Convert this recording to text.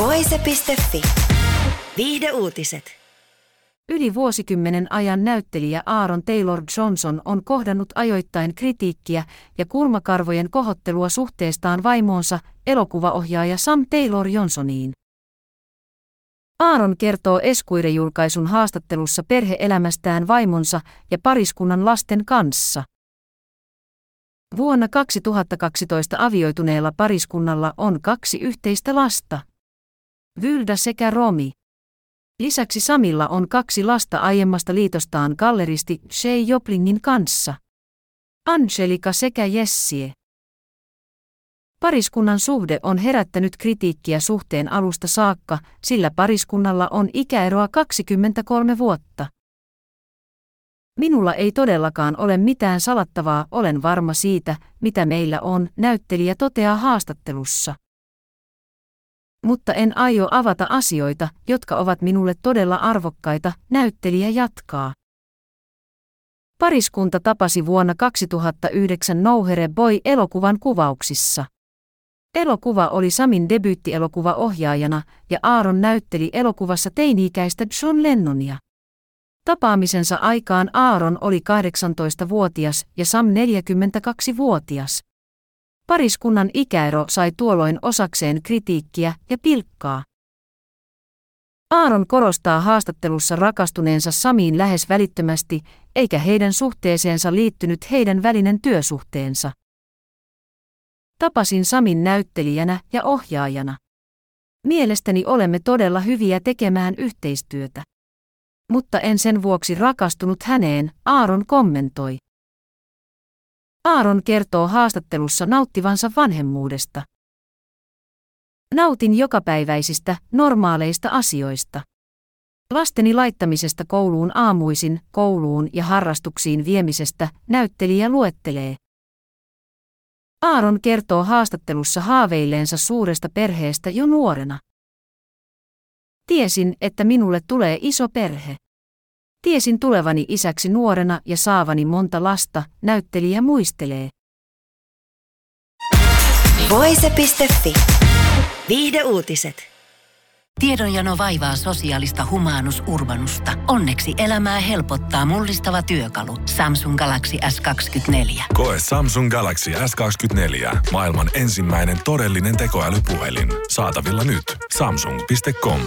Voise.fi. Viihde uutiset. Yli vuosikymmenen ajan näyttelijä Aaron Taylor Johnson on kohdannut ajoittain kritiikkiä ja kulmakarvojen kohottelua suhteestaan vaimoonsa, elokuvaohjaaja Sam Taylor Johnsoniin. Aaron kertoo Esquire-julkaisun haastattelussa perheelämästään vaimonsa ja pariskunnan lasten kanssa. Vuonna 2012 avioituneella pariskunnalla on kaksi yhteistä lasta. Vylda sekä Romi. Lisäksi Samilla on kaksi lasta aiemmasta liitostaan galleristi Shay Joplingin kanssa. Angelika sekä Jessie. Pariskunnan suhde on herättänyt kritiikkiä suhteen alusta saakka, sillä pariskunnalla on ikäeroa 23 vuotta. Minulla ei todellakaan ole mitään salattavaa, olen varma siitä, mitä meillä on, näyttelijä toteaa haastattelussa. Mutta en aio avata asioita, jotka ovat minulle todella arvokkaita, näyttelijä jatkaa. Pariskunta tapasi vuonna 2009 Nouhere Boy-elokuvan kuvauksissa. Elokuva oli Samin debyyttielokuva ohjaajana ja Aaron näytteli elokuvassa teini-ikäistä John Lennonia. Tapaamisensa aikaan Aaron oli 18-vuotias ja Sam 42-vuotias. Pariskunnan ikäero sai tuolloin osakseen kritiikkiä ja pilkkaa. Aaron korostaa haastattelussa rakastuneensa Samiin lähes välittömästi, eikä heidän suhteeseensa liittynyt heidän välinen työsuhteensa. Tapasin Samin näyttelijänä ja ohjaajana. Mielestäni olemme todella hyviä tekemään yhteistyötä. Mutta en sen vuoksi rakastunut häneen, Aaron kommentoi. Aaron kertoo haastattelussa nauttivansa vanhemmuudesta. Nautin jokapäiväisistä, normaaleista asioista. Lasteni laittamisesta kouluun aamuisin, kouluun ja harrastuksiin viemisestä, näyttelijä luettelee. Aaron kertoo haastattelussa haaveilleensa suuresta perheestä jo nuorena. Tiesin, että minulle tulee iso perhe. Tiesin tulevani isäksi nuorena ja saavani monta lasta, näyttelijä muistelee. Voise.fi. Viihde uutiset. Tiedonjano vaivaa sosiaalista humanus urbanusta. Onneksi elämää helpottaa mullistava työkalu. Samsung Galaxy S24. Koe Samsung Galaxy S24. Maailman ensimmäinen todellinen tekoälypuhelin. Saatavilla nyt. Samsung.com.